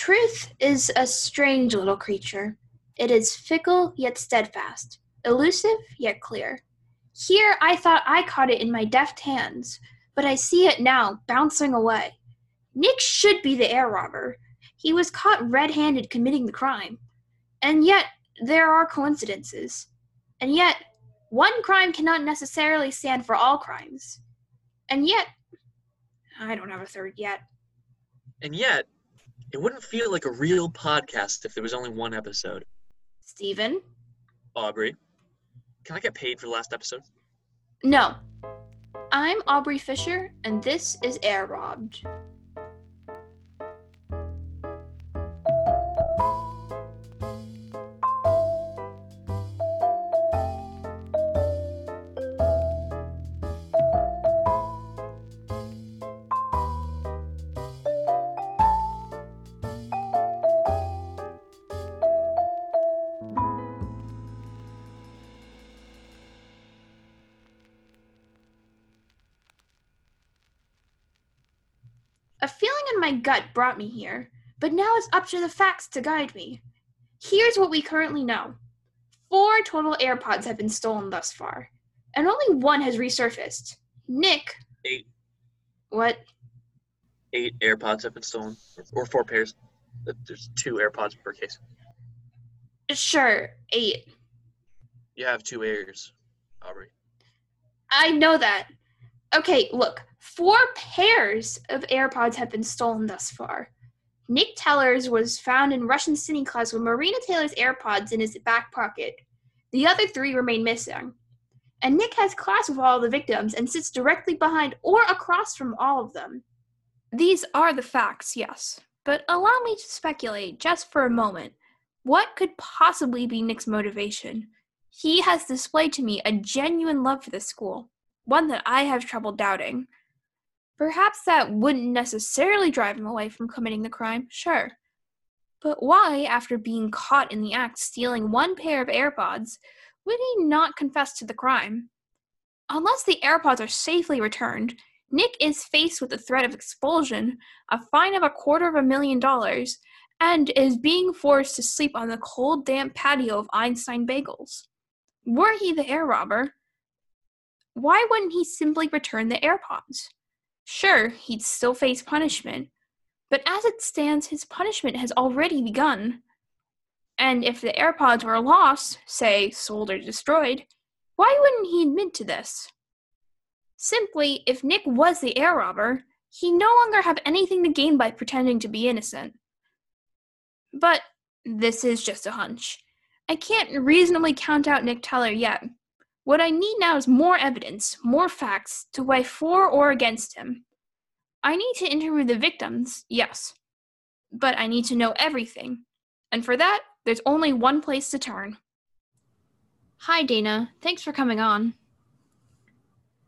Truth is a strange little creature. It is fickle yet steadfast, elusive yet clear. Here I thought I caught it in my deft hands, but I see it now bouncing away. Nick should be the air robber. He was caught red handed committing the crime. And yet, there are coincidences. And yet, one crime cannot necessarily stand for all crimes. And yet, I don't have a third yet. And yet, it wouldn't feel like a real podcast if there was only one episode. Steven? Aubrey, can I get paid for the last episode? No. I'm Aubrey Fisher, and this is Air Robbed. My gut brought me here, but now it's up to the facts to guide me. Here's what we currently know four total AirPods have been stolen thus far, and only one has resurfaced. Nick. Eight. What? Eight AirPods have been stolen, or four pairs. There's two AirPods per case. Sure, eight. You have two ears, Aubrey. I know that. Okay, look, four pairs of AirPods have been stolen thus far. Nick Teller's was found in Russian City class with Marina Taylor's AirPods in his back pocket. The other three remain missing. And Nick has class with all the victims and sits directly behind or across from all of them. These are the facts, yes. But allow me to speculate just for a moment. What could possibly be Nick's motivation? He has displayed to me a genuine love for this school, one that I have trouble doubting. Perhaps that wouldn't necessarily drive him away from committing the crime, sure. But why, after being caught in the act stealing one pair of AirPods, would he not confess to the crime? Unless the AirPods are safely returned, Nick is faced with the threat of expulsion, a fine of a quarter of a million dollars, and is being forced to sleep on the cold, damp patio of Einstein Bagels. Were he the air robber, why wouldn't he simply return the AirPods? Sure, he'd still face punishment, but as it stands, his punishment has already begun. And if the AirPods were lost, say, sold or destroyed, why wouldn't he admit to this? Simply, if Nick was the air robber, he no longer have anything to gain by pretending to be innocent. But this is just a hunch. I can't reasonably count out Nick Teller yet. What I need now is more evidence, more facts to weigh for or against him. I need to interview the victims, yes, but I need to know everything. And for that, there's only one place to turn. Hi, Dana. Thanks for coming on.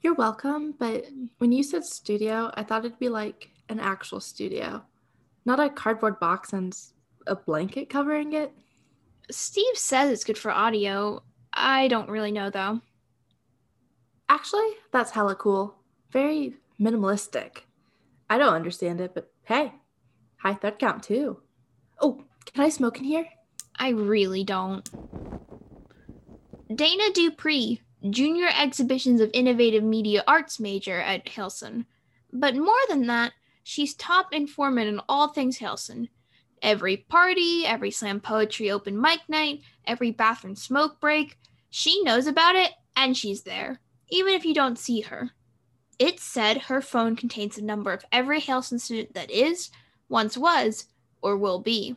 You're welcome, but when you said studio, I thought it'd be like an actual studio, not a cardboard box and a blanket covering it. Steve says it's good for audio. I don't really know though. Actually, that's hella cool. Very minimalistic. I don't understand it, but hey, high thread count too. Oh, can I smoke in here? I really don't. Dana Dupree, Junior Exhibitions of Innovative Media Arts major at Hilson. But more than that, she's top informant in all things Hilson. Every party, every slam poetry open mic night, every bathroom smoke break, she knows about it and she's there, even if you don't see her. It's said her phone contains the number of every Hilson student that is, once was, or will be.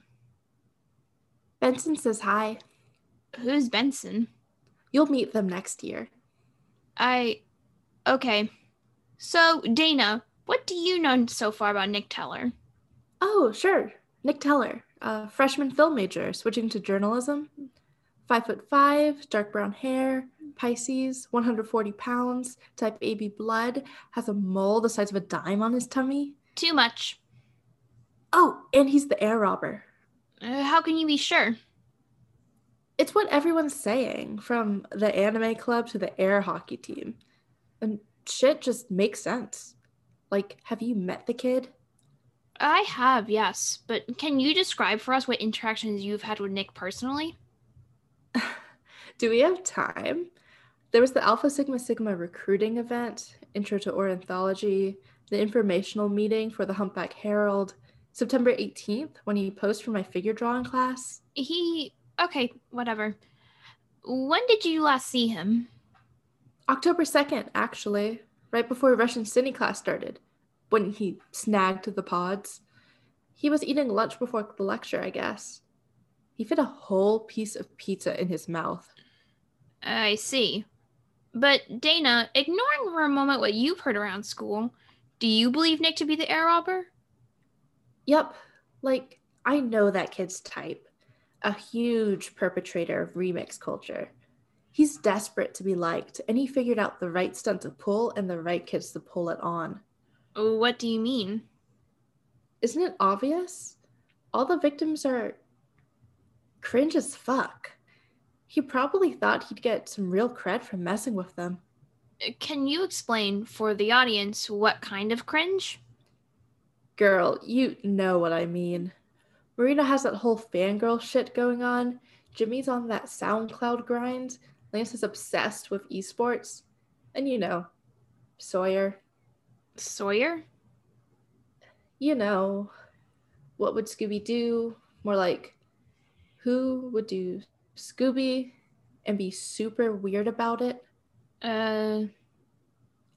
Benson says hi. Who's Benson? You'll meet them next year. I. Okay. So, Dana, what do you know so far about Nick Teller? Oh, sure. Nick Teller, a freshman film major, switching to journalism. Five foot five, dark brown hair, Pisces, 140 pounds, type AB blood, has a mole the size of a dime on his tummy. Too much. Oh, and he's the air robber. Uh, how can you be sure? It's what everyone's saying, from the anime club to the air hockey team. And shit just makes sense. Like, have you met the kid? I have, yes. But can you describe for us what interactions you've had with Nick personally? Do we have time? There was the Alpha Sigma Sigma recruiting event, Intro to Ornithology, the informational meeting for the Humpback Herald, September 18th when he posed for my figure drawing class. He. Okay, whatever. When did you last see him? October 2nd, actually, right before Russian Cine class started, when he snagged the pods. He was eating lunch before the lecture, I guess. He fit a whole piece of pizza in his mouth. I see. But Dana, ignoring for a moment what you've heard around school, do you believe Nick to be the air robber? Yep, like, I know that kid's type. A huge perpetrator of remix culture. He's desperate to be liked, and he figured out the right stunt to pull and the right kids to pull it on. What do you mean? Isn't it obvious? All the victims are cringe as fuck. He probably thought he'd get some real cred from messing with them. Uh, can you explain for the audience what kind of cringe? Girl, you know what I mean. Marina has that whole fangirl shit going on. Jimmy's on that SoundCloud grind. Lance is obsessed with esports. And you know, Sawyer. Sawyer? You know, what would Scooby do? More like, who would do Scooby and be super weird about it? Uh,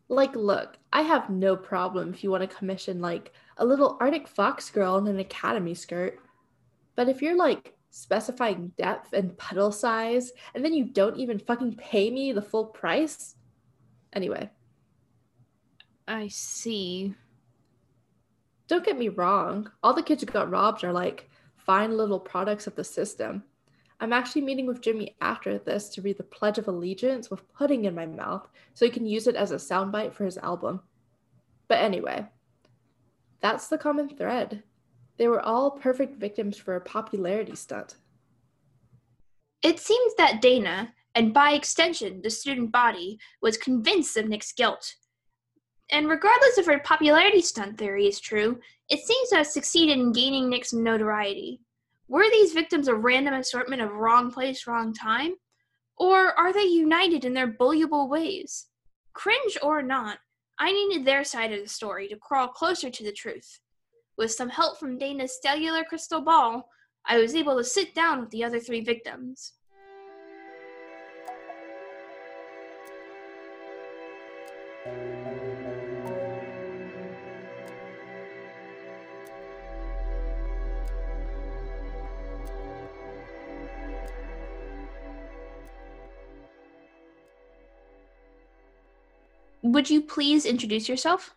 Like, look, I have no problem if you want to commission like a little Arctic Fox girl in an academy skirt. But if you're like specifying depth and puddle size and then you don't even fucking pay me the full price, anyway, I see. don't get me wrong. All the kids who got robbed are like fine little products of the system. I'm actually meeting with Jimmy after this to read the Pledge of Allegiance with pudding in my mouth so he can use it as a soundbite for his album. But anyway, that's the common thread. They were all perfect victims for a popularity stunt. It seems that Dana, and by extension the student body, was convinced of Nick's guilt. And regardless if her popularity stunt theory is true, it seems to have succeeded in gaining Nick some notoriety. Were these victims a random assortment of wrong place, wrong time? Or are they united in their bullyable ways? Cringe or not, I needed their side of the story to crawl closer to the truth. With some help from Dana's cellular crystal ball, I was able to sit down with the other three victims. Would you please introduce yourself?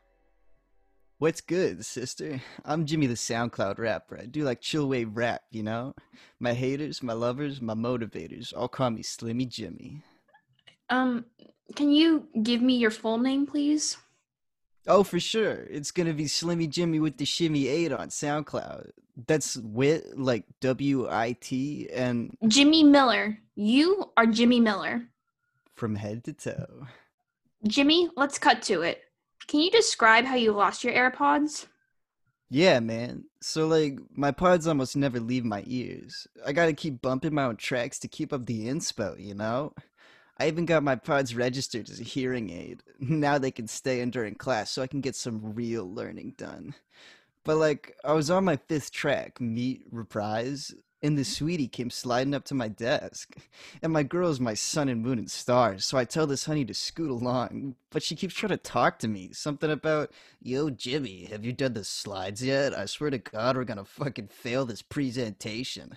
What's good, sister? I'm Jimmy the SoundCloud rapper. I do like chill wave rap, you know? My haters, my lovers, my motivators all call me Slimmy Jimmy. Um, can you give me your full name, please? Oh, for sure. It's gonna be Slimmy Jimmy with the Shimmy 8 on SoundCloud. That's wit, like W I T, and Jimmy Miller. You are Jimmy Miller. from head to toe. Jimmy, let's cut to it. Can you describe how you lost your AirPods? Yeah, man. So, like, my pods almost never leave my ears. I gotta keep bumping my own tracks to keep up the inspo, you know? I even got my pods registered as a hearing aid. Now they can stay in during class so I can get some real learning done. But, like, I was on my fifth track, Meet Reprise, and the sweetie came sliding up to my desk. And my girl is my sun and moon and stars, so I tell this honey to scoot along, but she keeps trying to talk to me. Something about, yo, Jimmy, have you done the slides yet? I swear to God, we're gonna fucking fail this presentation.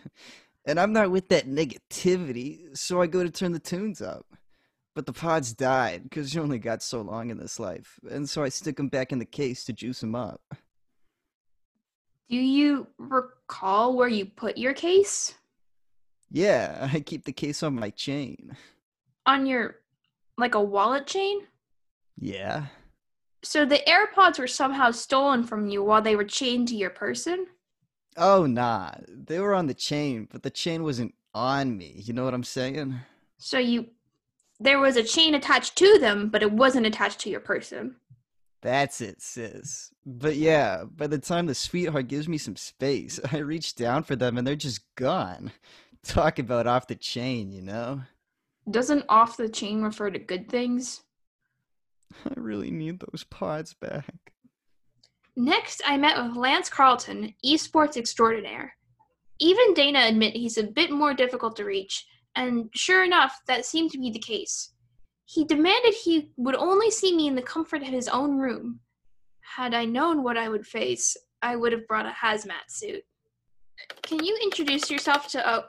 And I'm not with that negativity, so I go to turn the tunes up. But the pods died, because you only got so long in this life, and so I stick them back in the case to juice them up. Do you recall where you put your case? Yeah, I keep the case on my chain. On your, like a wallet chain? Yeah. So the AirPods were somehow stolen from you while they were chained to your person? Oh, nah. They were on the chain, but the chain wasn't on me. You know what I'm saying? So you, there was a chain attached to them, but it wasn't attached to your person. That's it, sis. But yeah, by the time the sweetheart gives me some space, I reach down for them and they're just gone. Talk about off the chain, you know? Doesn't off the chain refer to good things? I really need those pods back. Next, I met with Lance Carlton, esports extraordinaire. Even Dana admit he's a bit more difficult to reach, and sure enough, that seemed to be the case. He demanded he would only see me in the comfort of his own room. Had I known what I would face, I would have brought a hazmat suit. Can you introduce yourself to uh,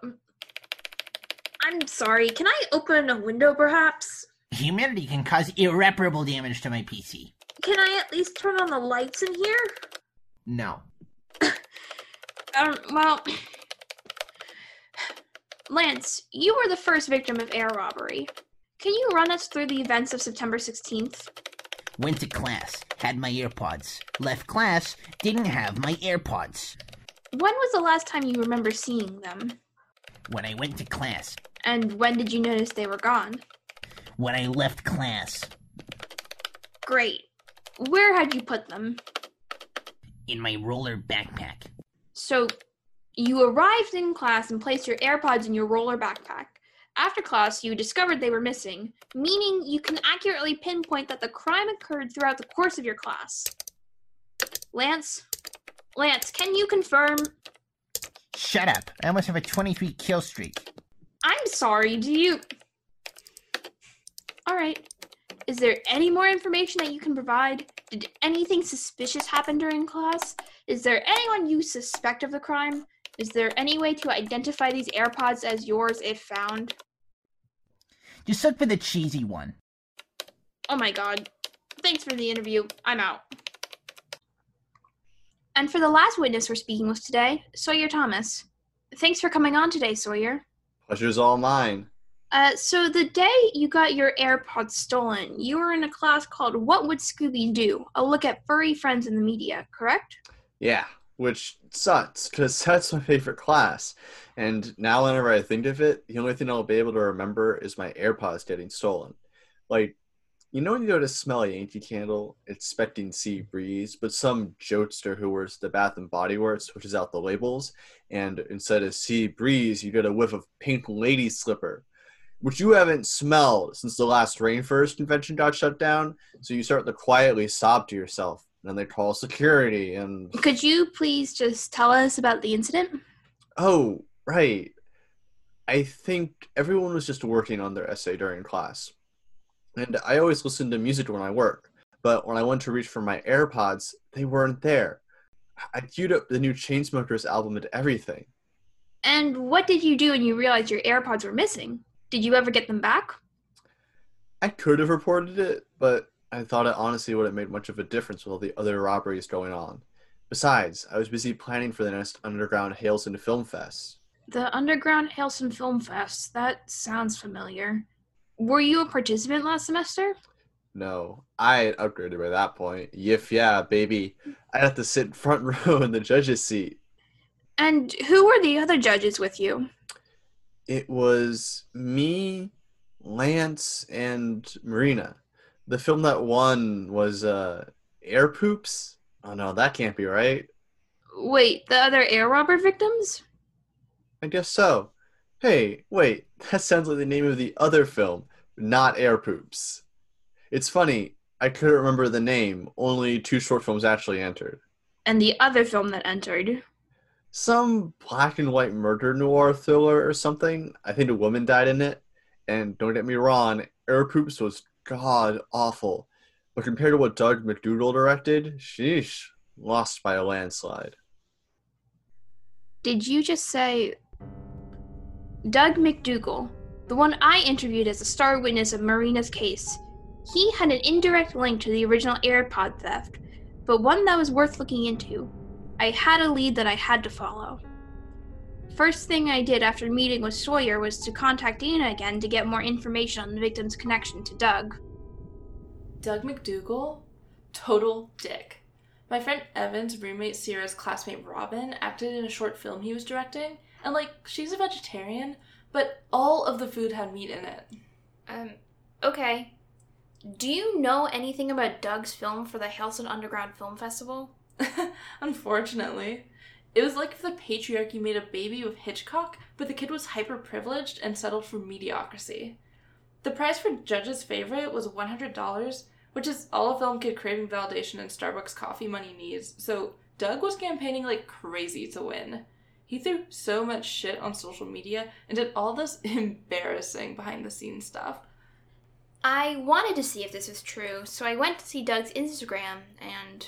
I'm sorry, can I open a window perhaps? Humidity can cause irreparable damage to my PC. Can I at least turn on the lights in here? No. Um, well, Lance, you were the first victim of air robbery. Can you run us through the events of September 16th? Went to class, had my AirPods. Left class, didn't have my AirPods. When was the last time you remember seeing them? When I went to class. And when did you notice they were gone? When I left class. Great. Where had you put them? In my roller backpack. So, you arrived in class and placed your AirPods in your roller backpack. After class, you discovered they were missing, meaning you can accurately pinpoint that the crime occurred throughout the course of your class. Lance? Lance, can you confirm? Shut up. I almost have a 23 kill streak. I'm sorry, do you. Alright. Is there any more information that you can provide? Did anything suspicious happen during class? Is there anyone you suspect of the crime? Is there any way to identify these AirPods as yours if found? Just look for the cheesy one. Oh my god. Thanks for the interview. I'm out. And for the last witness we're speaking with today, Sawyer Thomas. Thanks for coming on today, Sawyer. Pleasure's all mine. Uh, so the day you got your AirPods stolen, you were in a class called What Would Scooby Do? A look at furry friends in the media, correct? Yeah, which sucks because that's my favorite class. And now, whenever I think of it, the only thing I'll be able to remember is my AirPods getting stolen. Like, you know, when you go to smell a Yankee candle, expecting sea breeze, but some jokester who wears the Bath and Body Works switches out the labels, and instead of sea breeze, you get a whiff of pink lady slipper, which you haven't smelled since the last RainFurrest convention got shut down. So you start to quietly sob to yourself. And they call security, and Could you please just tell us about the incident? Oh, right. I think everyone was just working on their essay during class. And I always listen to music when I work. But when I went to reach for my AirPods, they weren't there. I queued up the new Chainsmokers album and everything. And what did you do when you realized your AirPods were missing? Did you ever get them back? I could have reported it, but I thought it honestly wouldn't make much of a difference with all the other robberies going on. Besides, I was busy planning for the next underground Hailson Film Fest. The Underground Hailson Film Fest. That sounds familiar. Were you a participant last semester? No, I had upgraded by that point. Yif, yeah, baby. I had to sit front row in the judge's seat. And who were the other judges with you? It was me, Lance, and Marina. The film that won was uh, Air Poops. Oh no, that can't be right. Wait, the other air robber victims? I guess so. Hey, wait, that sounds like the name of the other film, not Air Poops. It's funny, I couldn't remember the name, only two short films actually entered. And the other film that entered. Some black and white murder noir thriller or something. I think a woman died in it. And don't get me wrong, Air Poops was god awful. But compared to what Doug McDougal directed, sheesh, lost by a landslide. Did you just say Doug McDougal, the one I interviewed as a star witness of Marina's case? He had an indirect link to the original AirPod theft, but one that was worth looking into. I had a lead that I had to follow. First thing I did after meeting with Sawyer was to contact Dana again to get more information on the victim's connection to Doug. Doug McDougal, total dick. My friend Evan's roommate Sierra's classmate Robin acted in a short film he was directing, and like, she's a vegetarian, but all of the food had meat in it. Um, okay. Do you know anything about Doug's film for the Haleston Underground Film Festival? Unfortunately. It was like if the patriarchy made a baby with Hitchcock, but the kid was hyper privileged and settled for mediocrity. The prize for judge's favorite was $100, which is all a film kid craving validation and Starbucks coffee money needs, so Doug was campaigning like crazy to win. He threw so much shit on social media and did all this embarrassing behind the scenes stuff. I wanted to see if this was true, so I went to see Doug's Instagram and.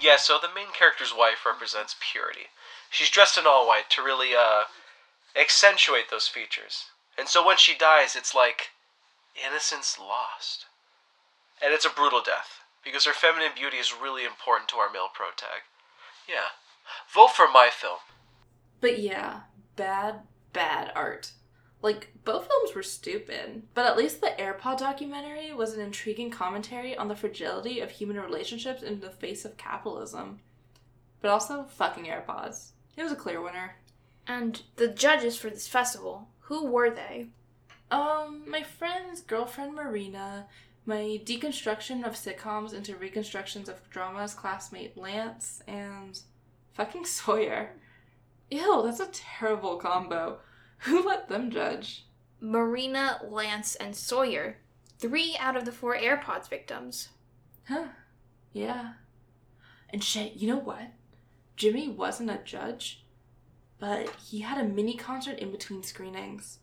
Yeah, so the main character's wife represents purity. She's dressed in all white to really, uh, accentuate those features. And so when she dies, it's like innocence lost. And it's a brutal death, because her feminine beauty is really important to our male protag. Yeah. Vote for my film. But yeah, bad, bad art. Like, both films were stupid, but at least the AirPod documentary was an intriguing commentary on the fragility of human relationships in the face of capitalism. But also, fucking AirPods. It was a clear winner. And the judges for this festival, who were they? Um, my friend's girlfriend Marina, my deconstruction of sitcoms into reconstructions of dramas classmate Lance, and fucking Sawyer. Ew, that's a terrible combo. Who let them judge? Marina, Lance, and Sawyer. Three out of the four AirPods victims. Huh. Yeah. And shit, you know what? Jimmy wasn't a judge, but he had a mini concert in between screenings.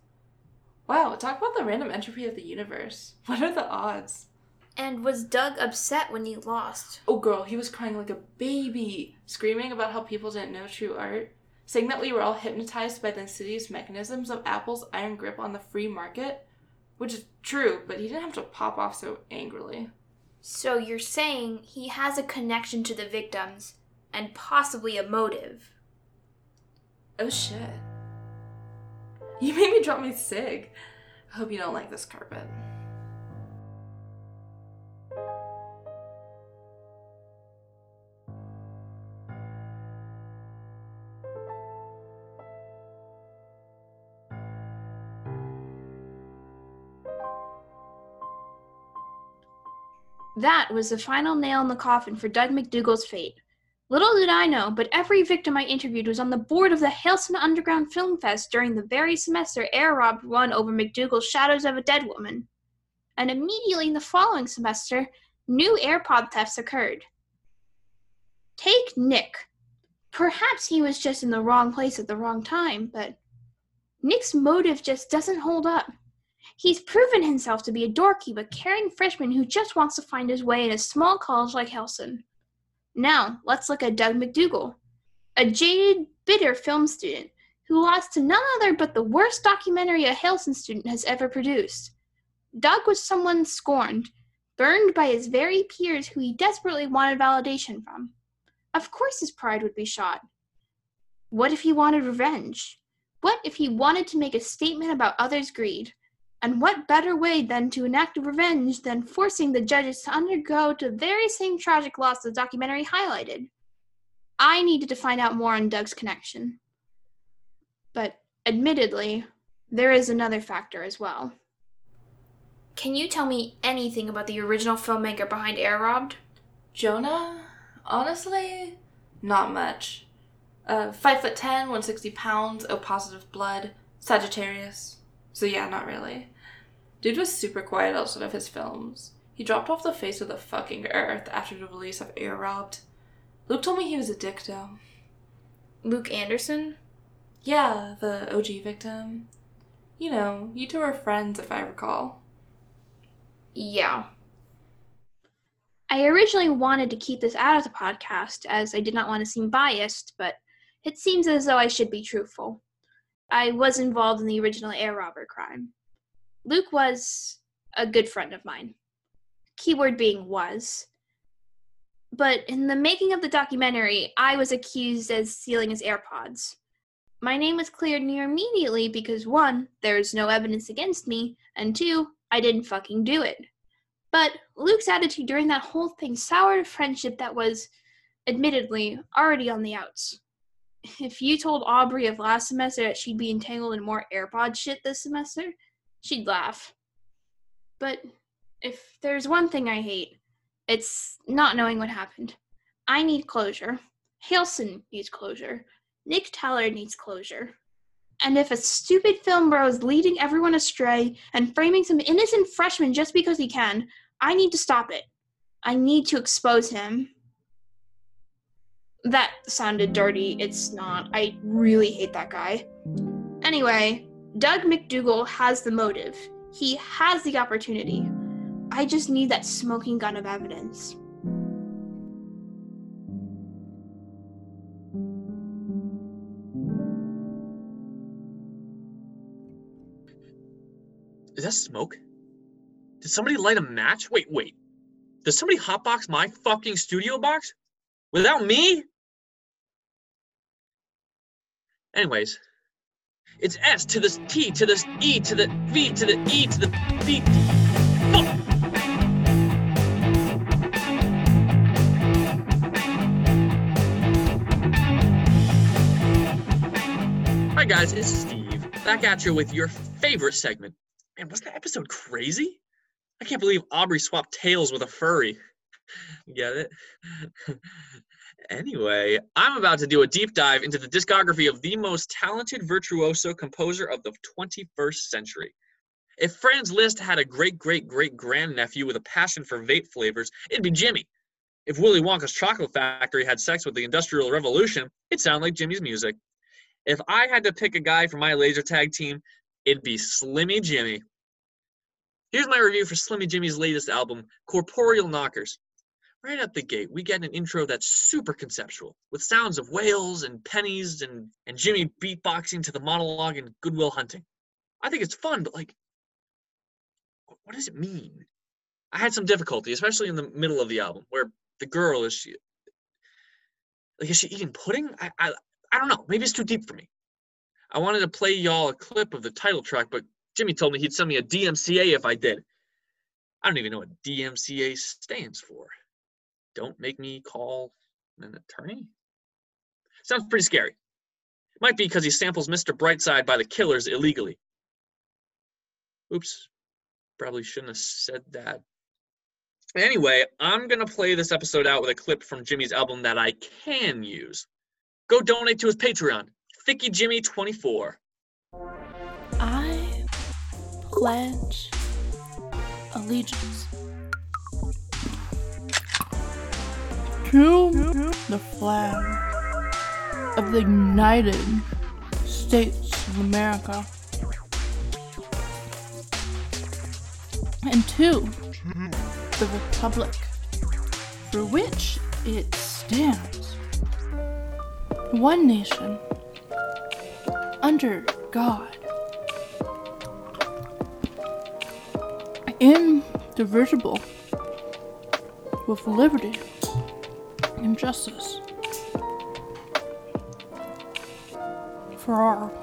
Wow, talk about the random entropy of the universe. What are the odds? And was Doug upset when he lost? Oh, girl, he was crying like a baby, screaming about how people didn't know true art, saying that we were all hypnotized by the insidious mechanisms of Apple's iron grip on the free market, which is true, but he didn't have to pop off so angrily. So you're saying he has a connection to the victims and possibly a motive? Oh shit. You made me drop my cig. I hope you don't like this carpet. That was the final nail in the coffin for Doug McDougal's fate. Little did I know, but every victim I interviewed was on the board of the Haleston Underground Film Fest during the very semester Air Robbed won over McDougal's Shadows of a Dead Woman. And immediately in the following semester, new AirPod thefts occurred. Take Nick. Perhaps he was just in the wrong place at the wrong time, but Nick's motive just doesn't hold up. He's proven himself to be a dorky but caring freshman who just wants to find his way in a small college like Haleston. Now, let's look at Doug McDougal, a jaded, bitter film student who lost to none other but the worst documentary a Haleston student has ever produced. Doug was someone scorned, burned by his very peers who he desperately wanted validation from. Of course, his pride would be shot. What if he wanted revenge? What if he wanted to make a statement about others' greed? And what better way than to enact revenge than forcing the judges to undergo the very same tragic loss the documentary highlighted? I needed to find out more on Doug's connection. But admittedly, there is another factor as well. Can you tell me anything about the original filmmaker behind Air Robbed? Jonah? Honestly, not much. Uh, 5 foot 10, 160 pounds, O positive blood, Sagittarius. So yeah, not really. Dude was super quiet outside of his films. He dropped off the face of the fucking earth after the release of Air Robbed. Luke told me he was a dick though. Luke Anderson? Yeah, the OG victim. You know, you two are friends if I recall. Yeah. I originally wanted to keep this out of the podcast as I did not want to seem biased, but it seems as though I should be truthful. I was involved in the original air robber crime. Luke was a good friend of mine. Keyword being was. But in the making of the documentary, I was accused as stealing his AirPods. My name was cleared near immediately because one, there's no evidence against me, and two, I didn't fucking do it. But Luke's attitude during that whole thing soured a friendship that was, admittedly, already on the outs. If you told Aubrey of last semester that she'd be entangled in more AirPod shit this semester, she'd laugh. But If there's one thing I hate, it's not knowing what happened. I need closure. Halson needs closure. Nick Teller needs closure. And if a stupid film bro is leading everyone astray and framing some innocent freshman just because he can, I need to stop it. I need to expose him. That sounded dirty. It's not. I really hate that guy. Anyway, Doug McDougal has the motive. He has the opportunity. I just need that smoking gun of evidence. Is that smoke? Did somebody light a match? Wait, wait. Did somebody hotbox my fucking studio box? Without me? Anyways, it's S to the T to the E to the V to the E to the V. Fuck! Hi guys, it's Steve. Back at you with your favorite segment. Man, was that episode crazy? I can't believe Aubrey swapped tails with a furry. Get it? anyway, I'm about to do a deep dive into the discography of the most talented virtuoso composer of the 21st century. If Franz Liszt had a great great great grandnephew with a passion for vape flavors, it'd be Jimmy. If Willy Wonka's chocolate factory had sex with the Industrial Revolution, it'd sound like Jimmy's music. If I had to pick a guy for my laser tag team, it'd be Slimmy Jimmy. Here's my review for Slimmy Jimmy's latest album, Corporeal Knockers. Right out the gate, we get an intro that's super conceptual, with sounds of whales and pennies and, and Jimmy beatboxing to the monologue in Good Will Hunting. I think it's fun, but like, what does it mean? I had some difficulty, especially in the middle of the album, where the girl is she like is she eating pudding? I I, I don't know. Maybe it's too deep for me. I wanted to play y'all a clip of the title track, but Jimmy told me he'd send me a DMCA if I did. I don't even know what DMCA stands for. Don't make me call an attorney? Sounds pretty scary. Might be because he samples Mr. Brightside by the Killers illegally. Oops. Probably shouldn't have said that. Anyway, I'm going to play this episode out with a clip from Jimmy's album that I can use. Go donate to his Patreon, Thicky Jimmy 24 I pledge allegiance to the flag of the United States of America. And to the republic for which it stands, one nation, under God, indivisible, with liberty and justice for all.